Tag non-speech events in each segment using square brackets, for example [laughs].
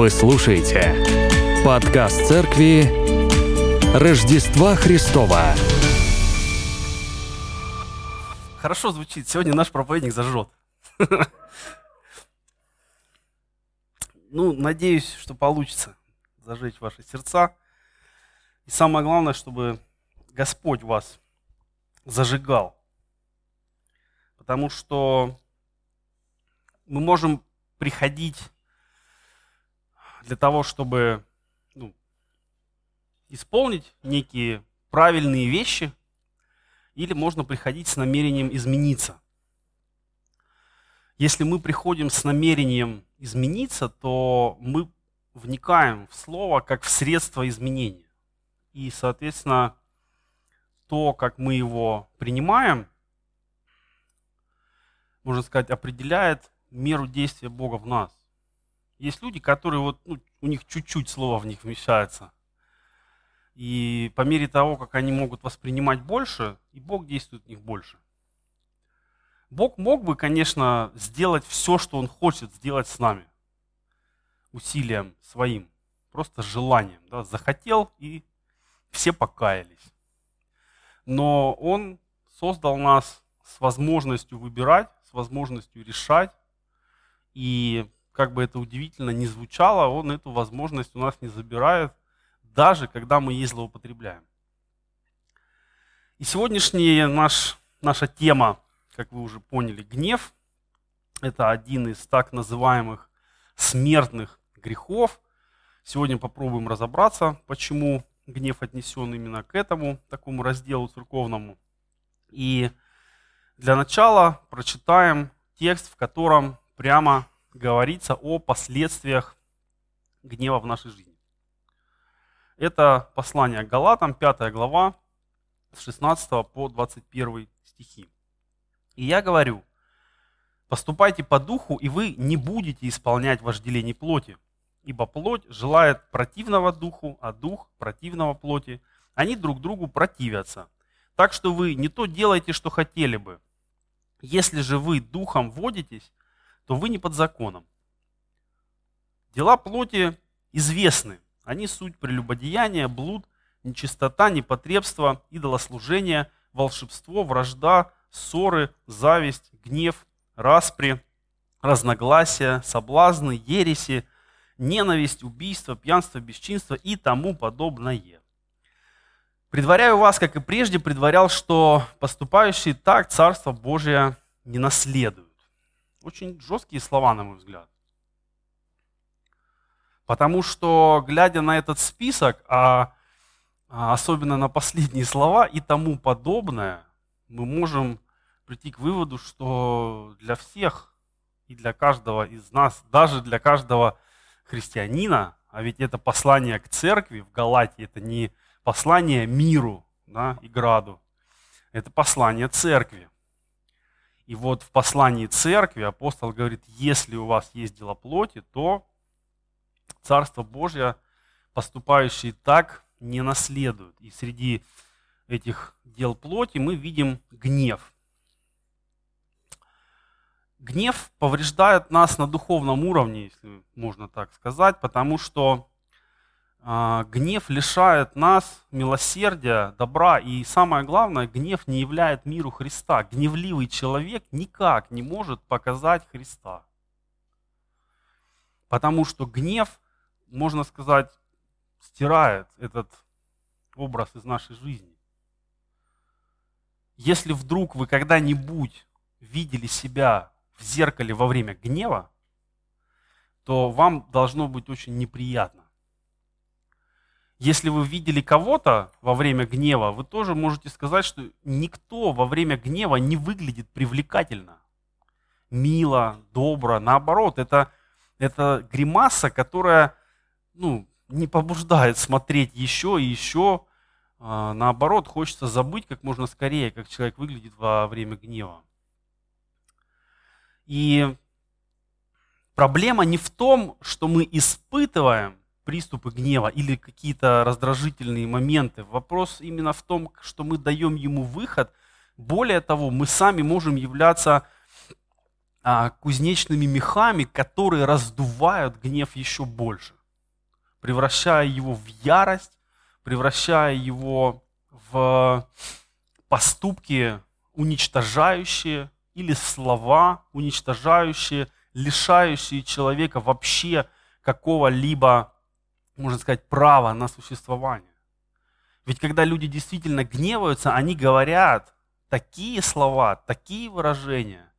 Вы слушаете подкаст церкви Рождества Христова. Хорошо звучит. Сегодня наш проповедник зажжет. [laughs] Ну, надеюсь, что получится зажечь ваши сердца. И самое главное, чтобы Господь вас зажигал. Потому что мы можем приходить для того, чтобы ну, исполнить некие правильные вещи, или можно приходить с намерением измениться. Если мы приходим с намерением измениться, то мы вникаем в слово как в средство изменения. И, соответственно, то, как мы его принимаем, можно сказать, определяет меру действия Бога в нас. Есть люди, которые вот, ну, у них чуть-чуть слова в них вмещается. И по мере того, как они могут воспринимать больше, и Бог действует в них больше. Бог мог бы, конечно, сделать все, что Он хочет сделать с нами. Усилием своим, просто желанием. Да, захотел, и все покаялись. Но Он создал нас с возможностью выбирать, с возможностью решать. И как бы это удивительно не звучало, он эту возможность у нас не забирает, даже когда мы ей злоупотребляем. И сегодняшняя наш, наша тема, как вы уже поняли, гнев, это один из так называемых смертных грехов. Сегодня попробуем разобраться, почему гнев отнесен именно к этому, такому разделу церковному. И для начала прочитаем текст, в котором прямо говорится о последствиях гнева в нашей жизни. Это послание Галатам, 5 глава, с 16 по 21 стихи. И я говорю, поступайте по духу, и вы не будете исполнять вожделение плоти, ибо плоть желает противного духу, а дух противного плоти. Они друг другу противятся. Так что вы не то делаете, что хотели бы. Если же вы духом водитесь, то вы не под законом. Дела плоти известны. Они суть прелюбодеяния, блуд, нечистота, непотребство, идолослужение, волшебство, вражда, ссоры, зависть, гнев, распри, разногласия, соблазны, ереси, ненависть, убийство, пьянство, бесчинство и тому подобное. Предваряю вас, как и прежде предварял, что поступающие так Царство Божие не наследуют. Очень жесткие слова, на мой взгляд. Потому что, глядя на этот список, а, а особенно на последние слова и тому подобное, мы можем прийти к выводу, что для всех и для каждого из нас, даже для каждого христианина, а ведь это послание к церкви в Галатии, это не послание миру да, и граду, это послание церкви. И вот в послании церкви апостол говорит, если у вас есть дела плоти, то Царство Божье, поступающие так, не наследуют. И среди этих дел плоти мы видим гнев. Гнев повреждает нас на духовном уровне, если можно так сказать, потому что гнев лишает нас милосердия, добра. И самое главное, гнев не являет миру Христа. Гневливый человек никак не может показать Христа. Потому что гнев, можно сказать, стирает этот образ из нашей жизни. Если вдруг вы когда-нибудь видели себя в зеркале во время гнева, то вам должно быть очень неприятно. Если вы видели кого-то во время гнева, вы тоже можете сказать, что никто во время гнева не выглядит привлекательно, мило, добро. Наоборот, это, это гримаса, которая ну, не побуждает смотреть еще и еще. А, наоборот, хочется забыть как можно скорее, как человек выглядит во время гнева. И проблема не в том, что мы испытываем приступы гнева или какие-то раздражительные моменты. Вопрос именно в том, что мы даем ему выход. Более того, мы сами можем являться а, кузнечными мехами, которые раздувают гнев еще больше, превращая его в ярость, превращая его в поступки уничтожающие или слова уничтожающие, лишающие человека вообще какого-либо, можно сказать, права на существование. Ведь когда люди действительно гневаются, они говорят такие слова, такие выражения,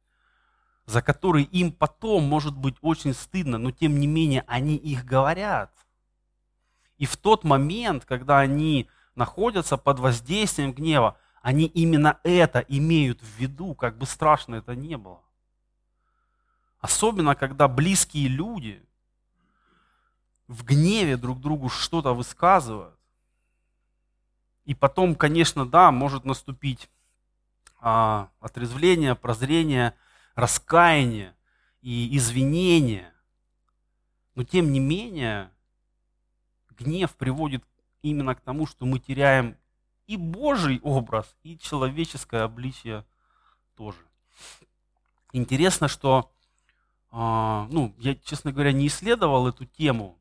за которые им потом может быть очень стыдно, но тем не менее они их говорят. И в тот момент, когда они находятся под воздействием гнева, они именно это имеют в виду, как бы страшно это не было. Особенно, когда близкие люди в гневе друг другу что-то высказывают. И потом, конечно, да, может наступить а, отрезвление, прозрение, раскаяние и извинение. Но тем не менее, гнев приводит именно к тому, что мы теряем и Божий образ, и человеческое обличие тоже. Интересно, что, э, ну, я, честно говоря, не исследовал эту тему,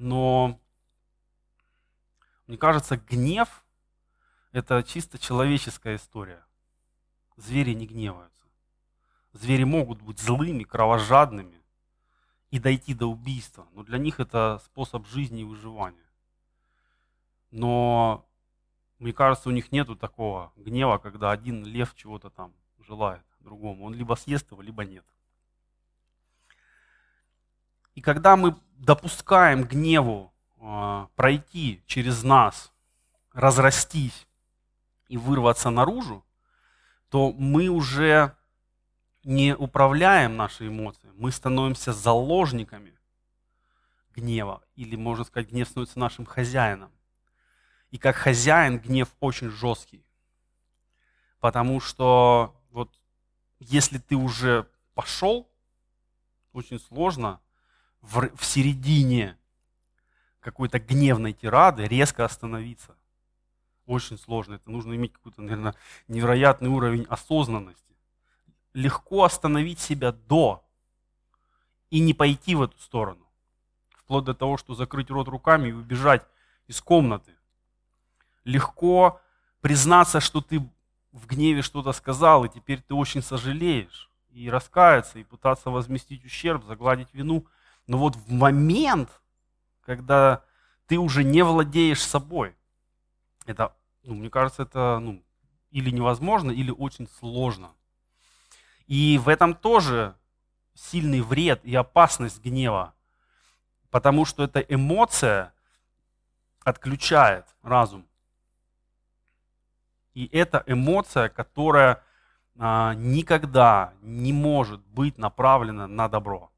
но мне кажется, гнев – это чисто человеческая история. Звери не гневаются. Звери могут быть злыми, кровожадными и дойти до убийства, но для них это способ жизни и выживания. Но мне кажется, у них нету такого гнева, когда один лев чего-то там желает другому. Он либо съест его, либо нет. И когда мы допускаем гневу э, пройти через нас, разрастись и вырваться наружу, то мы уже не управляем наши эмоции, мы становимся заложниками гнева, или, можно сказать, гнев становится нашим хозяином. И как хозяин гнев очень жесткий. Потому что вот если ты уже пошел, очень сложно в, в середине какой-то гневной тирады резко остановиться. Очень сложно. Это нужно иметь какой-то, наверное, невероятный уровень осознанности. Легко остановить себя до и не пойти в эту сторону. Вплоть до того, что закрыть рот руками и убежать из комнаты легко признаться, что ты в гневе что-то сказал, и теперь ты очень сожалеешь, и раскаяться, и пытаться возместить ущерб, загладить вину. Но вот в момент, когда ты уже не владеешь собой, это, ну, мне кажется, это ну, или невозможно, или очень сложно. И в этом тоже сильный вред и опасность гнева, потому что эта эмоция отключает разум. И это эмоция, которая а, никогда не может быть направлена на добро.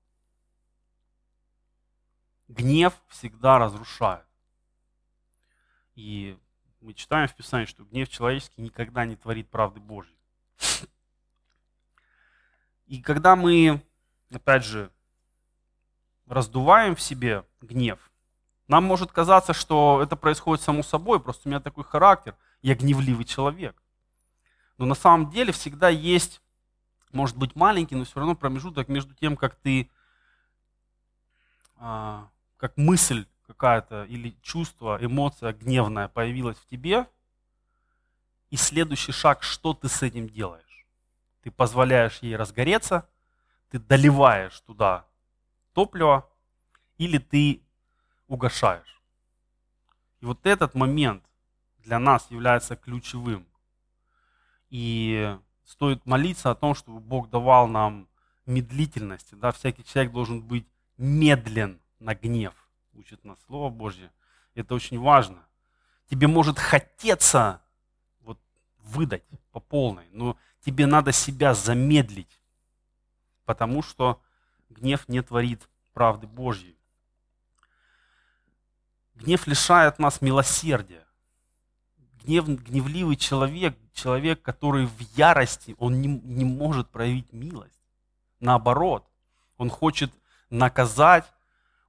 Гнев всегда разрушает. И мы читаем в Писании, что гнев человеческий никогда не творит правды Божьей. И когда мы, опять же, раздуваем в себе гнев, нам может казаться, что это происходит само собой, просто у меня такой характер – я гневливый человек. Но на самом деле всегда есть, может быть, маленький, но все равно промежуток между тем, как ты, а, как мысль какая-то или чувство, эмоция гневная появилась в тебе, и следующий шаг, что ты с этим делаешь? Ты позволяешь ей разгореться, ты доливаешь туда топливо, или ты угошаешь. И вот этот момент, для нас является ключевым. И стоит молиться о том, чтобы Бог давал нам медлительности. Да? Всякий человек должен быть медлен на гнев, учит нас Слово Божье. Это очень важно. Тебе может хотеться вот, выдать по полной, но тебе надо себя замедлить, потому что гнев не творит правды Божьей. Гнев лишает нас милосердия гнев, гневливый человек, человек, который в ярости, он не, не может проявить милость. Наоборот, он хочет наказать,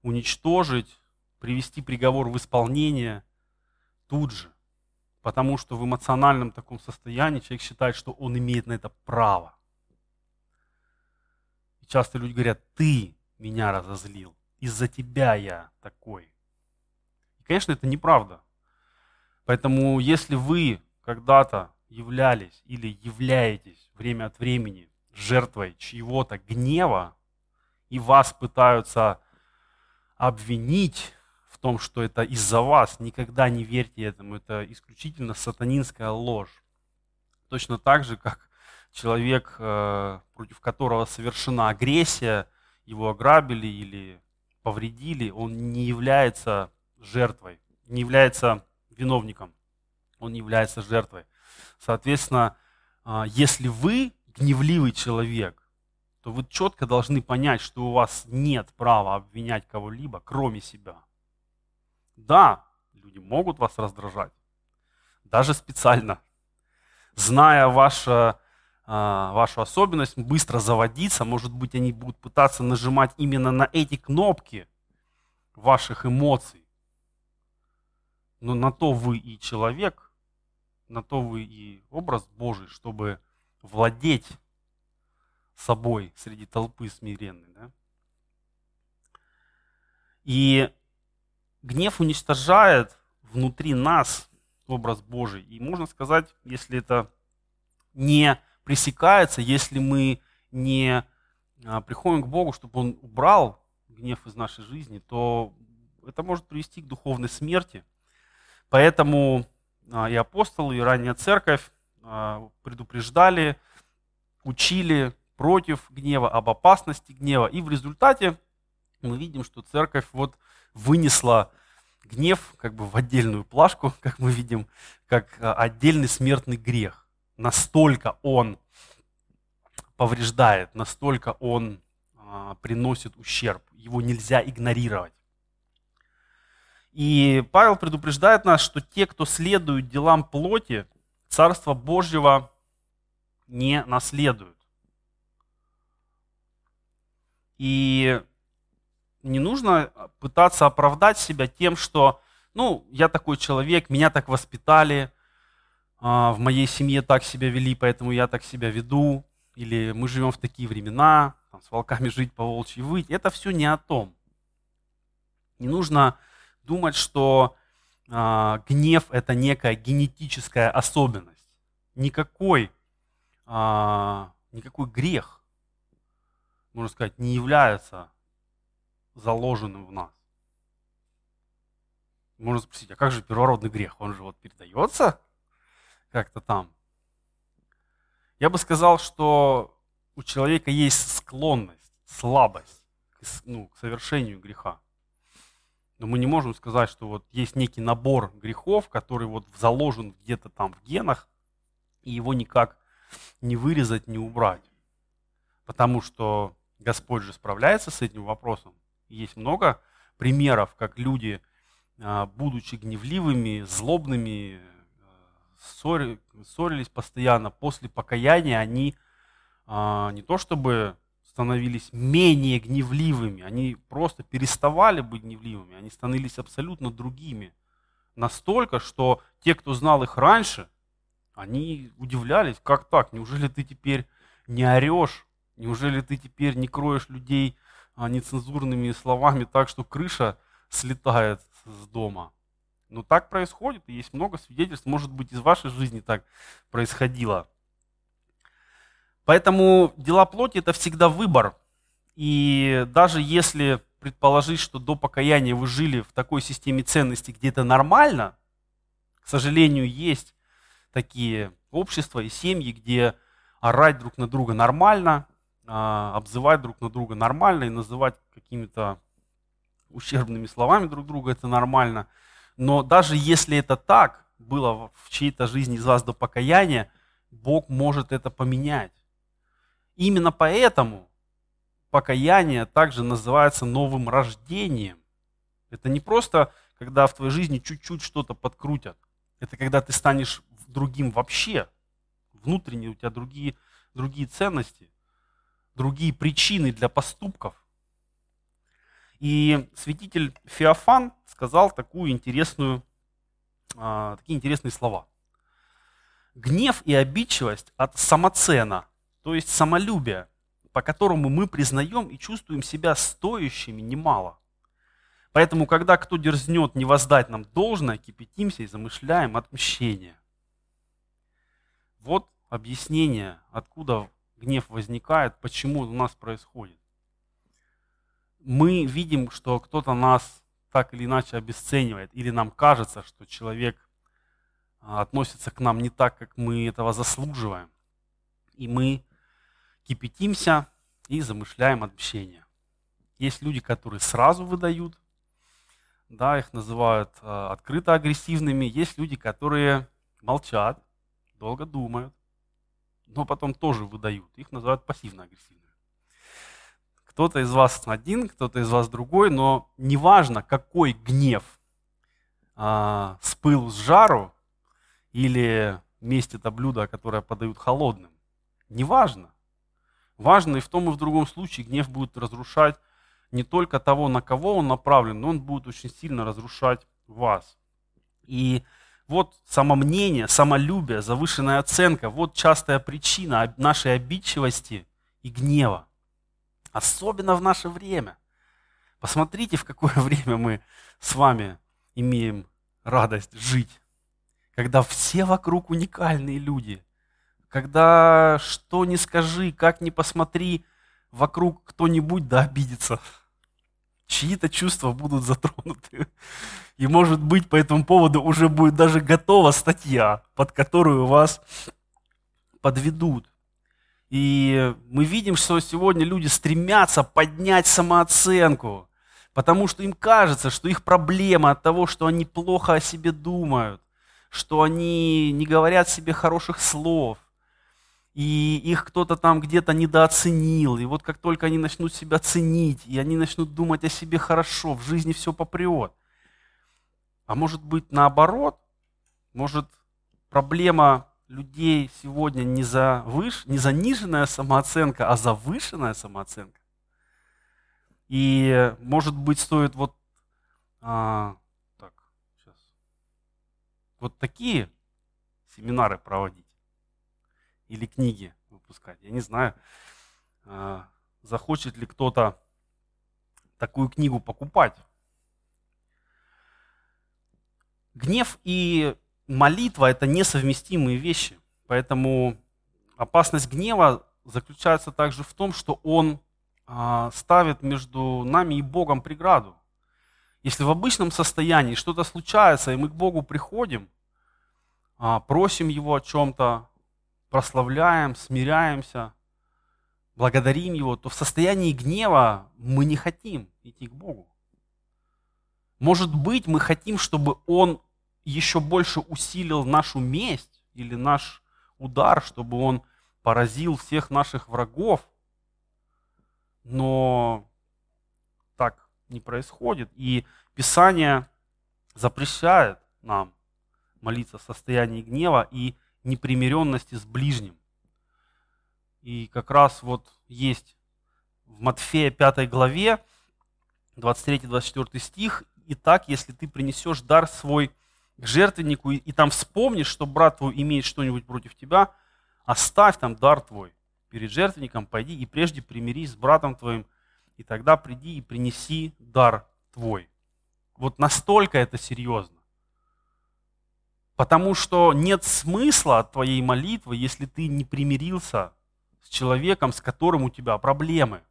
уничтожить, привести приговор в исполнение тут же. Потому что в эмоциональном таком состоянии человек считает, что он имеет на это право. И часто люди говорят, ты меня разозлил, из-за тебя я такой. И, конечно, это неправда. Поэтому, если вы когда-то являлись или являетесь время от времени жертвой чьего-то гнева, и вас пытаются обвинить в том, что это из-за вас, никогда не верьте этому, это исключительно сатанинская ложь. Точно так же, как человек, э, против которого совершена агрессия, его ограбили или повредили, он не является жертвой, не является виновником, он не является жертвой. Соответственно, а, если вы гневливый человек, то вы четко должны понять, что у вас нет права обвинять кого-либо, кроме себя. Да, люди могут вас раздражать, даже специально. Зная ваше, а, вашу особенность быстро заводиться, может быть, они будут пытаться нажимать именно на эти кнопки ваших эмоций. Но на то вы и человек, на то вы и образ Божий, чтобы владеть собой среди толпы смиренной. Да? И гнев уничтожает внутри нас образ Божий. И можно сказать, если это не пресекается, если мы не а, приходим к Богу, чтобы Он убрал гнев из нашей жизни, то это может привести к духовной смерти. Поэтому а, и апостолы, и ранняя церковь а, предупреждали, учили против гнева, об опасности гнева. И в результате мы видим, что церковь вот вынесла гнев как бы в отдельную плашку, [laughs] как мы видим, как а, отдельный смертный грех. Настолько он повреждает, настолько он а, приносит ущерб. Его нельзя игнорировать. И Павел предупреждает нас, что те, кто следует делам плоти, Царство Божьего не наследуют. И не нужно пытаться оправдать себя тем, что, ну, я такой человек, меня так воспитали, а, в моей семье так себя вели, поэтому я так себя веду, или мы живем в такие времена, там, с волками жить, по волчьи выть. Это все не о том. Не нужно думать, что э, гнев это некая генетическая особенность. Никакой, э, никакой грех, можно сказать, не является заложенным в нас. Можно спросить, а как же первородный грех? Он же вот передается как-то там. Я бы сказал, что у человека есть склонность, слабость к, ну, к совершению греха. Но мы не можем сказать, что вот есть некий набор грехов, который вот заложен где-то там в генах, и его никак не вырезать, не убрать. Потому что Господь же справляется с этим вопросом. Есть много примеров, как люди, а, будучи гневливыми, злобными, а, ссорились постоянно, после покаяния они а, не то чтобы становились менее гневливыми, они просто переставали быть гневливыми, они становились абсолютно другими. Настолько, что те, кто знал их раньше, они удивлялись, как так, неужели ты теперь не орешь, неужели ты теперь не кроешь людей а, нецензурными словами так, что крыша слетает с дома. Но так происходит, и есть много свидетельств, может быть, из вашей жизни так происходило. Поэтому дела плоти это всегда выбор. И даже если предположить, что до покаяния вы жили в такой системе ценностей, где это нормально, к сожалению, есть такие общества и семьи, где орать друг на друга нормально, а, обзывать друг на друга нормально и называть какими-то ущербными словами друг друга это нормально. Но даже если это так было в чьей-то жизни из вас до покаяния, Бог может это поменять. Именно поэтому покаяние также называется новым рождением. Это не просто, когда в твоей жизни чуть-чуть что-то подкрутят. Это когда ты станешь другим вообще. Внутренне у тебя другие, другие ценности, другие причины для поступков. И святитель Феофан сказал такую интересную, а, такие интересные слова. Гнев и обидчивость от самоцена – то есть самолюбие, по которому мы признаем и чувствуем себя стоящими немало. Поэтому, когда кто дерзнет не воздать нам должное, кипятимся и замышляем отмщение. Вот объяснение, откуда гнев возникает, почему у нас происходит. Мы видим, что кто-то нас так или иначе обесценивает, или нам кажется, что человек а, относится к нам не так, как мы этого заслуживаем. И мы кипятимся и замышляем отмщение. Есть люди, которые сразу выдают, да, их называют э, открыто агрессивными. Есть люди, которые молчат, долго думают, но потом тоже выдают. Их называют пассивно-агрессивными. Кто-то из вас один, кто-то из вас другой, но неважно, какой гнев а, с пылу с жару или месть это блюдо, которое подают холодным. Неважно. Важно и в том, и в другом случае гнев будет разрушать не только того, на кого он направлен, но он будет очень сильно разрушать вас. И вот самомнение, самолюбие, завышенная оценка, вот частая причина нашей обидчивости и гнева. Особенно в наше время. Посмотрите, в какое [laughs] время мы с вами имеем радость жить. Когда все вокруг уникальные люди. Когда что ни скажи, как ни посмотри, вокруг кто-нибудь да обидится чьи-то чувства будут затронуты. И может быть по этому поводу уже будет даже готова статья, под которую вас подведут. И мы видим, что сегодня люди стремятся поднять самооценку, потому что им кажется, что их проблема от того, что они плохо о себе думают, что они не говорят себе хороших слов, и их кто-то там где-то недооценил. И вот как только они начнут себя ценить, и они начнут думать о себе хорошо, в жизни все попрет. А может быть наоборот, может проблема людей сегодня не, за выш, не заниженная самооценка, а завышенная самооценка. И может быть стоит вот, а, так, сейчас, вот такие семинары проводить или книги выпускать. Я не знаю, а, захочет ли кто-то такую книгу покупать. Гнев и молитва – это несовместимые вещи. Поэтому опасность гнева заключается также в том, что он а, ставит между нами и Богом преграду. Если в обычном состоянии что-то случается, и мы к Богу приходим, а, просим Его о чем-то, прославляем, смиряемся, благодарим Его, то в состоянии гнева мы не хотим идти к Богу. Может быть, мы хотим, чтобы Он еще больше усилил нашу месть или наш удар, чтобы Он поразил всех наших врагов. Но так не происходит. И Писание запрещает нам молиться в состоянии гнева. И непримиренности с ближним. И как раз вот есть в Матфея 5 главе 23-24 стих. Итак, если ты принесешь дар свой к жертвеннику и, и там вспомнишь, что брат твой имеет что-нибудь против тебя, оставь там дар твой перед жертвенником, пойди и прежде примирись с братом твоим, и тогда приди и принеси дар твой. Вот настолько это серьезно. Потому что нет смысла твоей молитвы, если ты не примирился с человеком, с которым у тебя проблемы.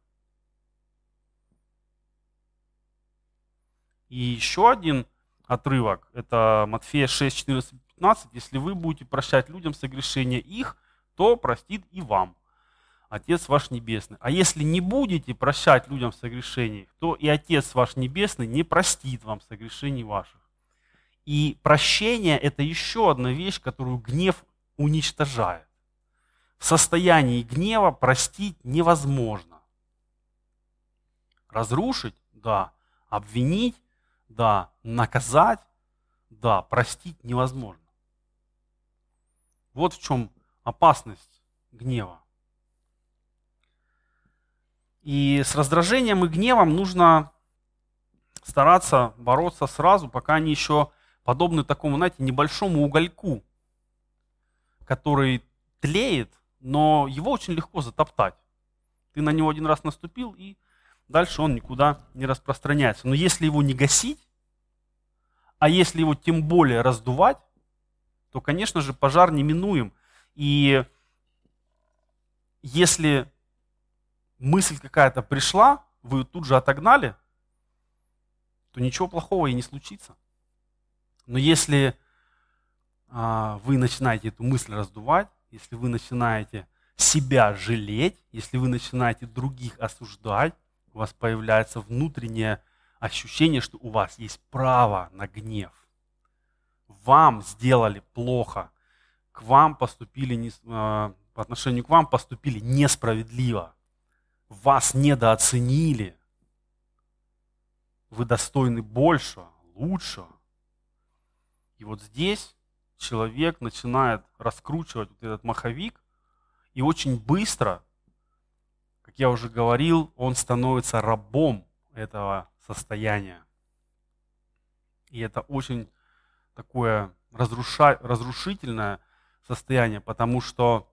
И еще один отрывок, это Матфея 6, 14, 15. Если вы будете прощать людям согрешения их, то простит и вам Отец ваш Небесный. А если не будете прощать людям согрешений, то и Отец ваш Небесный не простит вам согрешений ваших. И прощение – это еще одна вещь, которую гнев уничтожает. В состоянии гнева простить невозможно. Разрушить – да. Обвинить – да. Наказать – да. Простить невозможно. Вот в чем опасность гнева. И с раздражением и гневом нужно стараться бороться сразу, пока они еще подобны такому, знаете, небольшому угольку, который тлеет, но его очень легко затоптать. Ты на него один раз наступил, и дальше он никуда не распространяется. Но если его не гасить, а если его тем более раздувать, то, конечно же, пожар неминуем. И если мысль какая-то пришла, вы ее тут же отогнали, то ничего плохого и не случится. Но если а, вы начинаете эту мысль раздувать, если вы начинаете себя жалеть, если вы начинаете других осуждать, у вас появляется внутреннее ощущение, что у вас есть право на гнев. Вам сделали плохо, к вам поступили не, а, по отношению к вам поступили несправедливо, вас недооценили, вы достойны большего, лучшего. И вот здесь человек начинает раскручивать вот этот маховик, и очень быстро, как я уже говорил, он становится рабом этого состояния. И это очень такое разруша... разрушительное состояние, потому что,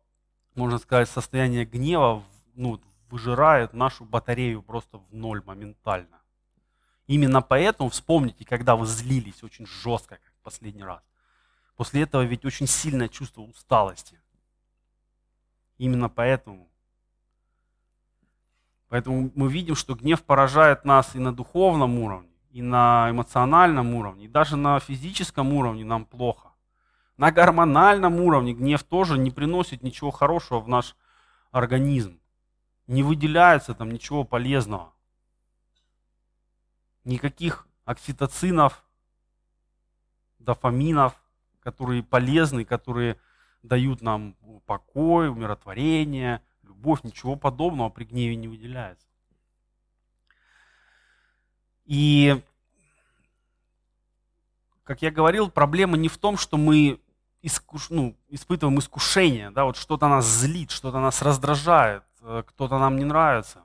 можно сказать, состояние гнева ну, выжирает нашу батарею просто в ноль моментально. Именно поэтому вспомните, когда вы злились очень жестко, последний раз. После этого ведь очень сильное чувство усталости. Именно поэтому. Поэтому мы видим, что гнев поражает нас и на духовном уровне, и на эмоциональном уровне, и даже на физическом уровне нам плохо. На гормональном уровне гнев тоже не приносит ничего хорошего в наш организм. Не выделяется там ничего полезного. Никаких окситоцинов, дофаминов, которые полезны, которые дают нам покой, умиротворение, любовь, ничего подобного при гневе не выделяется. И, как я говорил, проблема не в том, что мы искуш, ну, испытываем искушение, да, вот что-то нас злит, что-то нас раздражает, э, кто-то нам не нравится.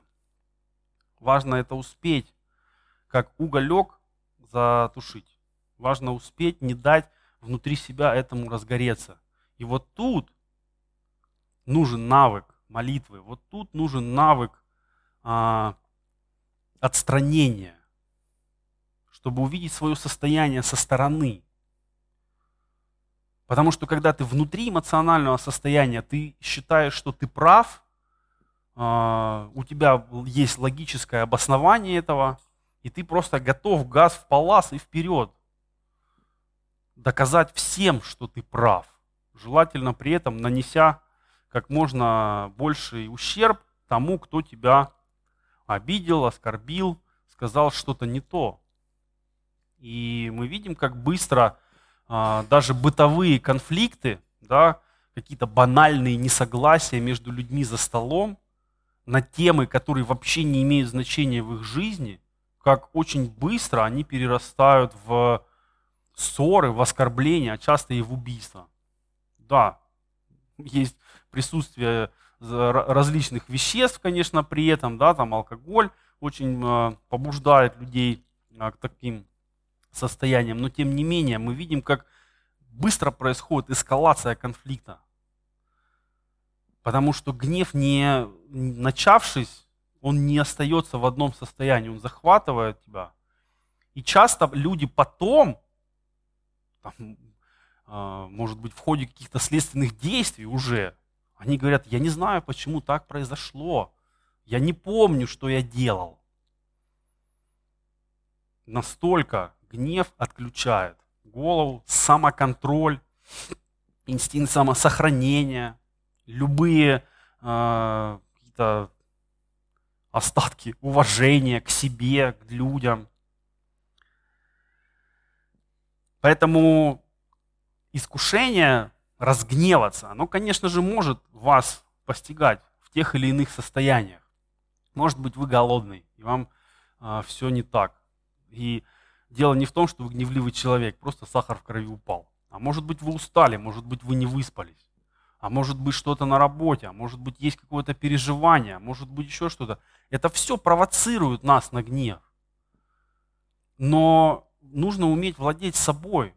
Важно это успеть, как уголек затушить. Важно успеть не дать внутри себя этому разгореться. И вот тут нужен навык молитвы, вот тут нужен навык а, отстранения, чтобы увидеть свое состояние со стороны. Потому что когда ты внутри эмоционального состояния, ты считаешь, что ты прав, а, у тебя есть логическое обоснование этого, и ты просто готов газ в палас и вперед. Доказать всем, что ты прав желательно при этом нанеся как можно больший ущерб тому, кто тебя обидел, оскорбил, сказал что-то не то. И мы видим, как быстро а, даже бытовые конфликты, да, какие-то банальные несогласия между людьми за столом на темы, которые вообще не имеют значения в их жизни, как очень быстро они перерастают в ссоры, в оскорбления, а часто и в убийства да, есть присутствие различных веществ, конечно, при этом, да, там алкоголь очень э, побуждает людей э, к таким состояниям, но тем не менее мы видим, как быстро происходит эскалация конфликта. Потому что гнев, не начавшись, он не остается в одном состоянии, он захватывает тебя. И часто люди потом, там, а, может быть, в ходе каких-то следственных действий уже, они говорят, я не знаю, почему так произошло. Я не помню, что я делал. Настолько гнев отключает голову, самоконтроль, инстинкт самосохранения, любые э, какие-то остатки уважения к себе, к людям. Поэтому искушение разгневаться, оно, конечно же, может вас постигать в тех или иных состояниях. Может быть, вы голодный, и вам э, а, все не так. И дело не в том, что вы гневливый человек, просто сахар в крови упал. А может быть, вы устали, может быть, вы не выспались. А может быть, что-то на работе, а может быть, есть какое-то переживание, а может быть, еще что-то. Это все провоцирует нас на гнев. Но нужно уметь владеть собой,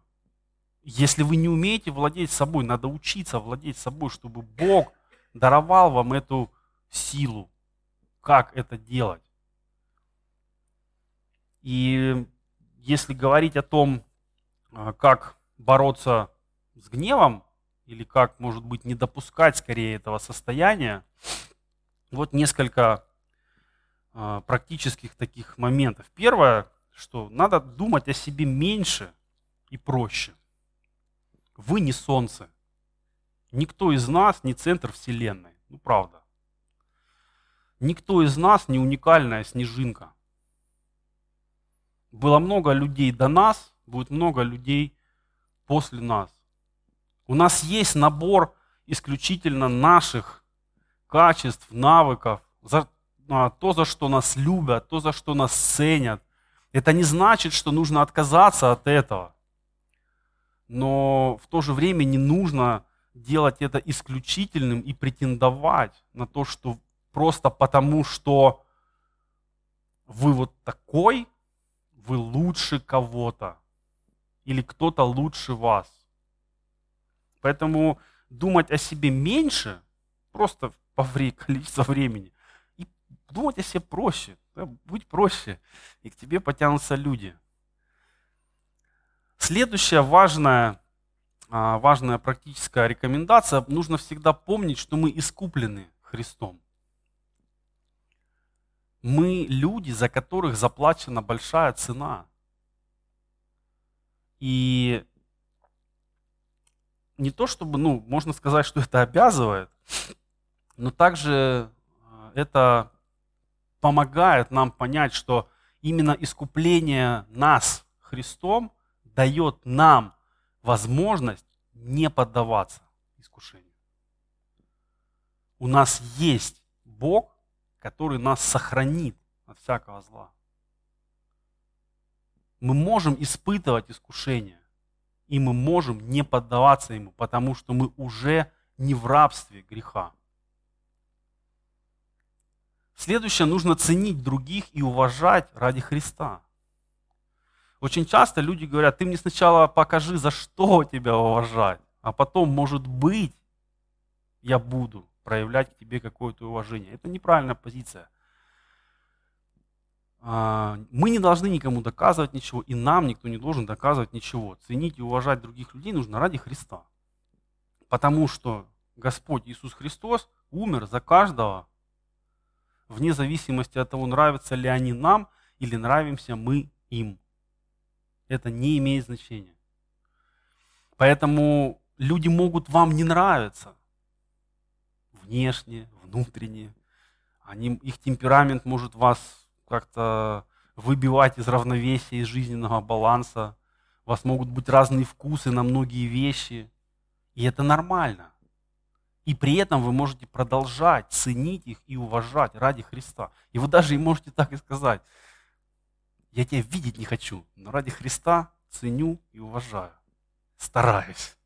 если вы не умеете владеть собой, надо учиться владеть собой, чтобы Бог даровал вам эту силу. как это делать. И если говорить о том, а, как бороться с гневом, или как, может быть, не допускать скорее этого состояния, вот несколько э, практических таких моментов. Первое, что надо думать о себе меньше и проще. Вы не солнце. Никто из нас не центр Вселенной. Ну, правда. Никто из нас не уникальная снежинка. Было много людей до нас, будет много людей после нас. У нас есть набор исключительно наших качеств, навыков, за, а, то, за что нас любят, то, за что нас ценят. Это не значит, что нужно отказаться от этого. Но в то же время не нужно делать это исключительным и претендовать на то, что просто потому, что вы вот такой, вы лучше кого-то. Или кто-то лучше вас. Поэтому думать о себе меньше, просто по количеству [laughs] времени, и думать о себе проще, да, быть проще, и к тебе потянутся люди. Следующая важная, а, важная практическая рекомендация, нужно всегда помнить, что мы искуплены Христом. Мы люди, за которых заплачена большая цена. И не то чтобы, ну, можно сказать, что это обязывает, но также э, это помогает нам понять, что именно искупление нас Христом дает нам возможность не поддаваться искушению. У нас есть Бог, который нас сохранит от всякого зла. Мы можем испытывать искушение, и мы можем не поддаваться ему, потому что мы уже не в рабстве греха. Следующее, нужно ценить других и уважать ради Христа. Очень часто люди говорят, ты мне сначала покажи, за что тебя уважать, а потом, может быть, я буду проявлять к тебе какое-то уважение. Это неправильная позиция. А, мы не должны никому доказывать ничего, и нам никто не должен доказывать ничего. Ценить и уважать других людей нужно ради Христа. Потому что Господь Иисус Христос умер за каждого, вне зависимости от того, нравятся ли они нам или нравимся мы им. Это не имеет значения. Поэтому люди могут вам не нравиться внешне, внутренне. Они, их темперамент может вас как-то выбивать из равновесия, из жизненного баланса. У вас могут быть разные вкусы на многие вещи. И это нормально. И при этом вы можете продолжать ценить их и уважать ради Христа. И вы даже и можете так и сказать, я тебя видеть не хочу, но ради Христа ценю и уважаю. Стараюсь.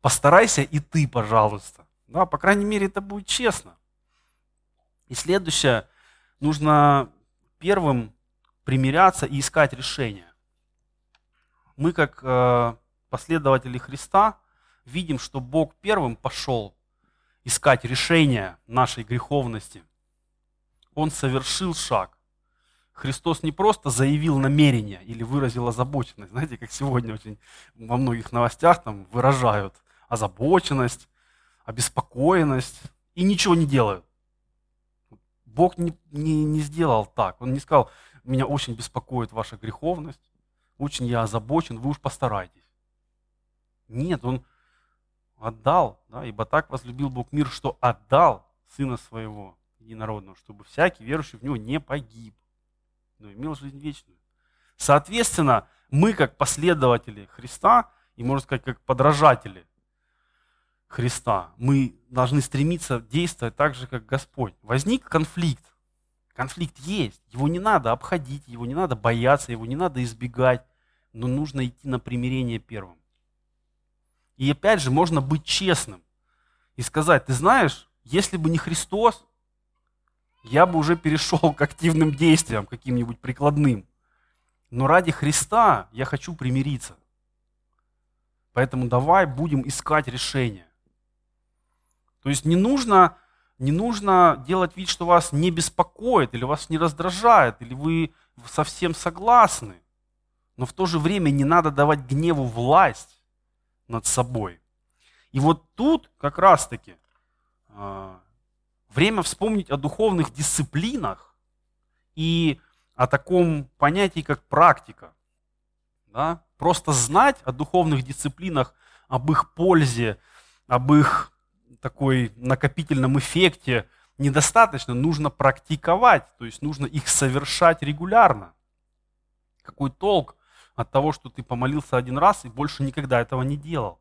Постарайся и ты, пожалуйста. Да, по крайней мере, это будет честно. И следующее, нужно первым примиряться и искать решение. Мы, как э, последователи Христа, видим, что Бог первым пошел искать решение нашей греховности. Он совершил шаг. Христос не просто заявил намерение или выразил озабоченность. Знаете, как сегодня очень во многих новостях там выражают озабоченность, обеспокоенность и ничего не делают. Бог не, не, не сделал так. Он не сказал, меня очень беспокоит ваша греховность, очень я озабочен, вы уж постарайтесь. Нет, он отдал, да, ибо так возлюбил Бог мир, что отдал Сына Своего единородного, чтобы всякий верующий в Него не погиб, но имел жизнь вечную. Соответственно, мы, как последователи Христа, и, можно сказать, как подражатели Христа. Мы должны стремиться действовать так же, как Господь. Возник конфликт. Конфликт есть. Его не надо обходить, его не надо бояться, его не надо избегать. Но нужно идти на примирение первым. И опять же, можно быть честным и сказать, ты знаешь, если бы не Христос, я бы уже перешел к активным действиям, каким-нибудь прикладным. Но ради Христа я хочу примириться. Поэтому давай будем искать решение. То есть не нужно, не нужно делать вид, что вас не беспокоит, или вас не раздражает, или вы совсем согласны. Но в то же время не надо давать гневу власть над собой. И вот тут как раз-таки э, время вспомнить о духовных дисциплинах и о таком понятии, как практика. Да? Просто знать о духовных дисциплинах, об их пользе, об их такой накопительном эффекте недостаточно, нужно практиковать, то есть нужно их совершать регулярно. Какой толк от того, что ты помолился один раз и больше никогда этого не делал?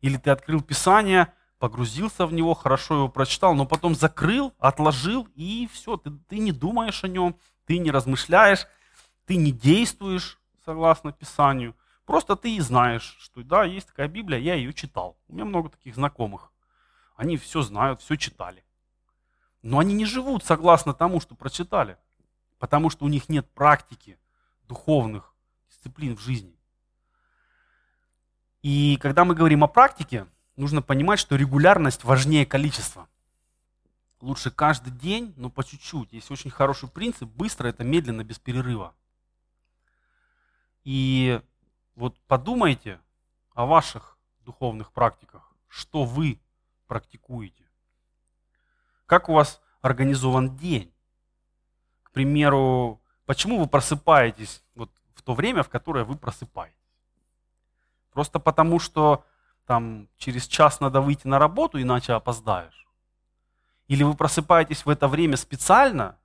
Или ты открыл Писание, погрузился в него, хорошо его прочитал, но потом закрыл, отложил, и все, ты, ты не думаешь о нем, ты не размышляешь, ты не действуешь согласно Писанию. Просто ты и знаешь, что да, есть такая Библия, я ее читал. У меня много таких знакомых. Они все знают, все читали. Но они не живут согласно тому, что прочитали, потому что у них нет практики духовных дисциплин в жизни. И когда мы говорим о практике, нужно понимать, что регулярность важнее количества. Лучше каждый день, но по чуть-чуть. Есть очень хороший принцип, быстро это медленно, без перерыва. И вот подумайте о ваших духовных практиках, что вы практикуете? Как у вас организован день? К примеру, почему вы просыпаетесь вот в то время, в которое вы просыпаетесь? Просто потому, что там через час надо выйти на работу, иначе опоздаешь? Или вы просыпаетесь в это время специально,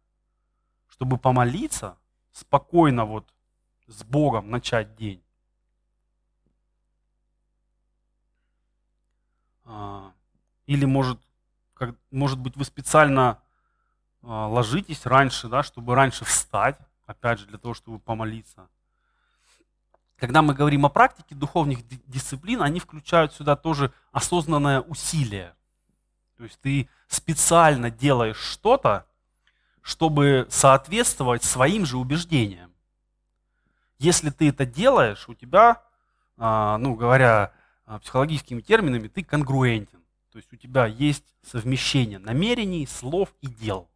чтобы помолиться, спокойно вот с Богом начать день? А, или может, как, может быть, вы специально э, ложитесь раньше, да, чтобы раньше встать, опять же, для того, чтобы помолиться. Когда мы говорим о практике духовных дисциплин, они включают сюда тоже осознанное усилие. То есть ты специально делаешь что-то, чтобы соответствовать своим же убеждениям. Если ты это делаешь, у тебя, а, ну говоря а, психологическими терминами, ты конгруентен. То есть у тебя есть совмещение намерений, слов и дел.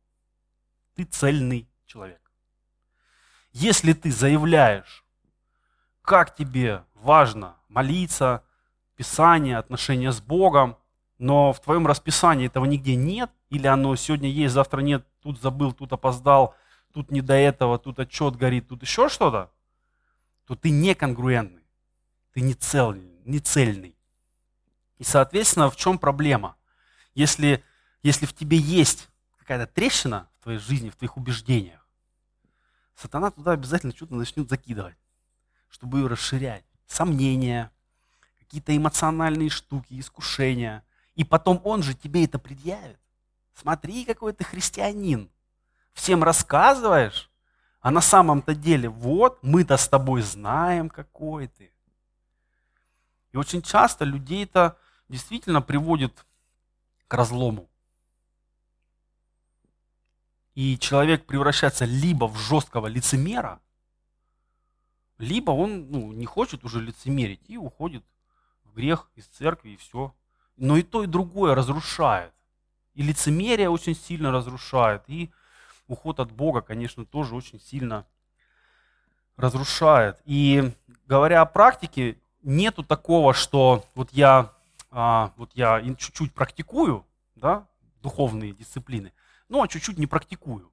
Ты цельный человек. Если ты заявляешь, как тебе важно молиться, Писание, отношения с Богом, но в твоем расписании этого нигде нет, или оно сегодня есть, завтра нет, тут забыл, тут опоздал, тут не до этого, тут отчет горит, тут еще что-то, то ты не конгруентный, ты не цельный, не цельный. И, соответственно, в чем проблема? Если, если в тебе есть какая-то трещина в твоей жизни, в твоих убеждениях, сатана туда обязательно что-то начнет закидывать, чтобы расширять. Сомнения, какие-то эмоциональные штуки, искушения. И потом он же тебе это предъявит. Смотри, какой ты христианин. Всем рассказываешь, а на самом-то деле, вот, мы-то с тобой знаем, какой ты. И очень часто людей-то действительно приводит к разлому. И человек превращается либо в жесткого лицемера, либо он ну, не хочет уже лицемерить и уходит в грех из церкви и все. Но и то, и другое разрушает. И лицемерие очень сильно разрушает, и уход от Бога, конечно, тоже очень сильно разрушает. И говоря о практике, нету такого, что вот я а, вот я чуть-чуть практикую, да, духовные дисциплины, но чуть-чуть не практикую.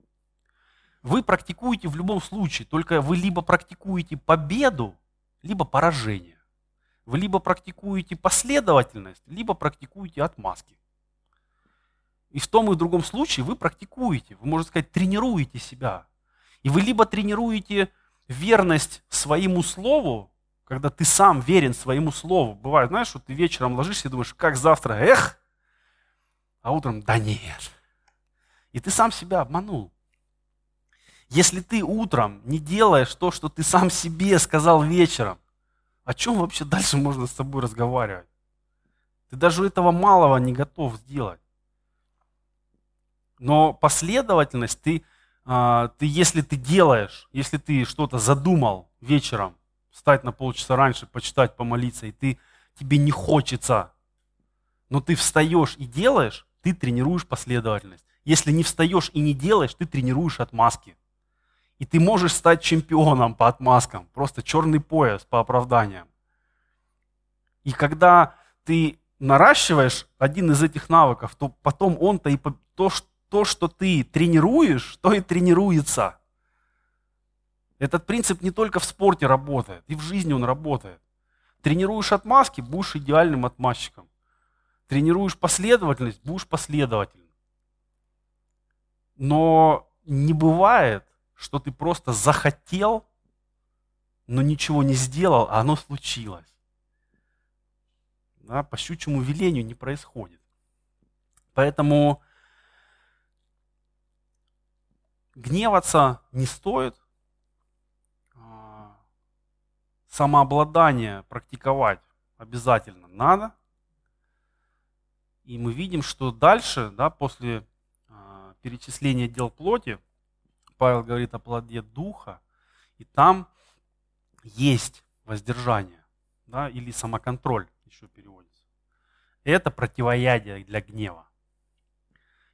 Вы практикуете в любом случае, только вы либо практикуете победу, либо поражение. Вы либо практикуете последовательность, либо практикуете отмазки. И в том и в другом случае вы практикуете, вы, можно сказать, тренируете себя. И вы либо тренируете верность своему слову, когда ты сам верен своему слову. Бывает, знаешь, что ты вечером ложишься и думаешь, как завтра, эх, а утром, да нет. И ты сам себя обманул. Если ты утром не делаешь то, что ты сам себе сказал вечером, о чем вообще дальше можно с тобой разговаривать? Ты даже этого малого не готов сделать. Но последовательность, ты, а, ты, если ты делаешь, если ты что-то задумал вечером, встать на полчаса раньше, почитать, помолиться, и ты, тебе не хочется, но ты встаешь и делаешь, ты тренируешь последовательность. Если не встаешь и не делаешь, ты тренируешь отмазки. И ты можешь стать чемпионом по отмазкам, просто черный пояс по оправданиям. И когда ты наращиваешь один из этих навыков, то потом он-то и то, то, что ты тренируешь, то и тренируется. Этот принцип не только в спорте работает, и в жизни он работает. Тренируешь отмазки, будешь идеальным отмазчиком. Тренируешь последовательность, будешь последовательным. Но не бывает, что ты просто захотел, но ничего не сделал, а оно случилось. Да, по щучьему велению не происходит. Поэтому гневаться не стоит, а, самообладание практиковать обязательно надо. И мы видим, что дальше, да, после э, перечисления дел плоти, Павел говорит о плоде духа, и там есть воздержание, да, или самоконтроль еще переводится. Это противоядие для гнева.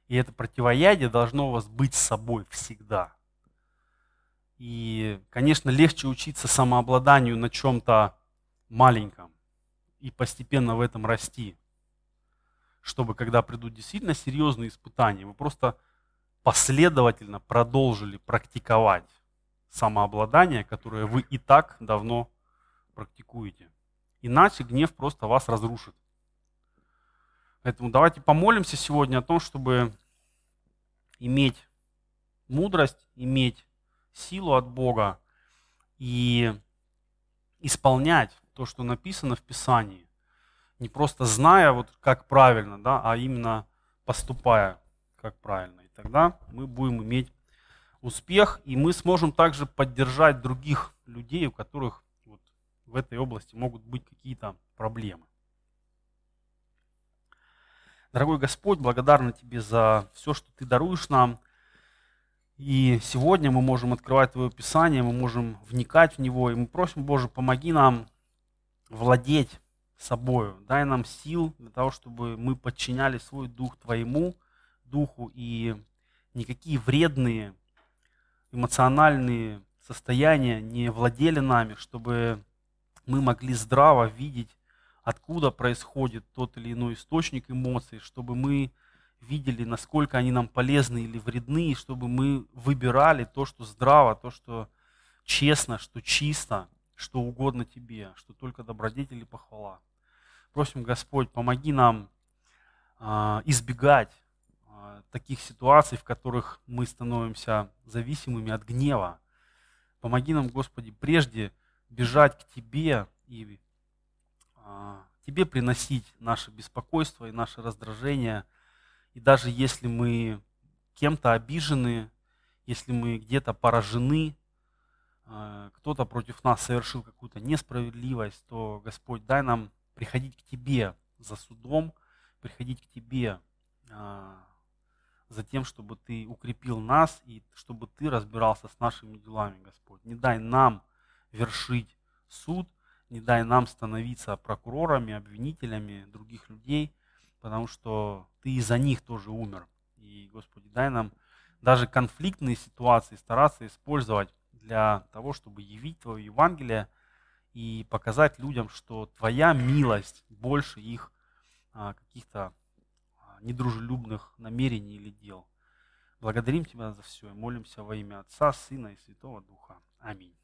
И это противоядие должно у вас быть с собой всегда. И, конечно, легче учиться самообладанию на чем-то маленьком и постепенно в этом расти, чтобы когда придут действительно серьезные испытания, вы просто последовательно продолжили практиковать самообладание, которое вы и так давно практикуете. Иначе гнев просто вас разрушит. Поэтому давайте помолимся сегодня о том, чтобы иметь мудрость, иметь силу от Бога и исполнять то, что написано в Писании. Не просто зная, вот как правильно, да, а именно поступая как правильно тогда мы будем иметь успех, и мы сможем также поддержать других людей, у которых вот в этой области могут быть какие-то проблемы. Дорогой Господь, благодарны Тебе за все, что Ты даруешь нам. И сегодня мы можем открывать Твое Писание, мы можем вникать в него, и мы просим, Боже, помоги нам владеть собою. Дай нам сил для того, чтобы мы подчиняли свой дух Твоему, духу, и никакие вредные эмоциональные состояния не владели нами, чтобы мы могли здраво видеть, откуда происходит тот или иной источник эмоций, чтобы мы видели, насколько они нам полезны или вредны, и чтобы мы выбирали то, что здраво, то, что честно, что чисто, что угодно Тебе, что только добродетель и похвала. Просим, Господь, помоги нам э, избегать таких ситуаций, в которых мы становимся зависимыми от гнева. Помоги нам, Господи, прежде бежать к Тебе и а, Тебе приносить наше беспокойство и наше раздражение. И даже если мы кем-то обижены, если мы где-то поражены, а, кто-то против нас совершил какую-то несправедливость, то, Господь, дай нам приходить к Тебе за судом, приходить к Тебе а, за тем, чтобы Ты укрепил нас и чтобы Ты разбирался с нашими делами, Господь. Не дай нам вершить суд, не дай нам становиться прокурорами, обвинителями других людей, потому что Ты и за них тоже умер. И, Господи, дай нам даже конфликтные ситуации стараться использовать для того, чтобы явить Твое Евангелие и показать людям, что Твоя милость больше их а, каких-то недружелюбных намерений или дел. Благодарим Тебя за все и молимся во имя Отца, Сына и Святого Духа. Аминь.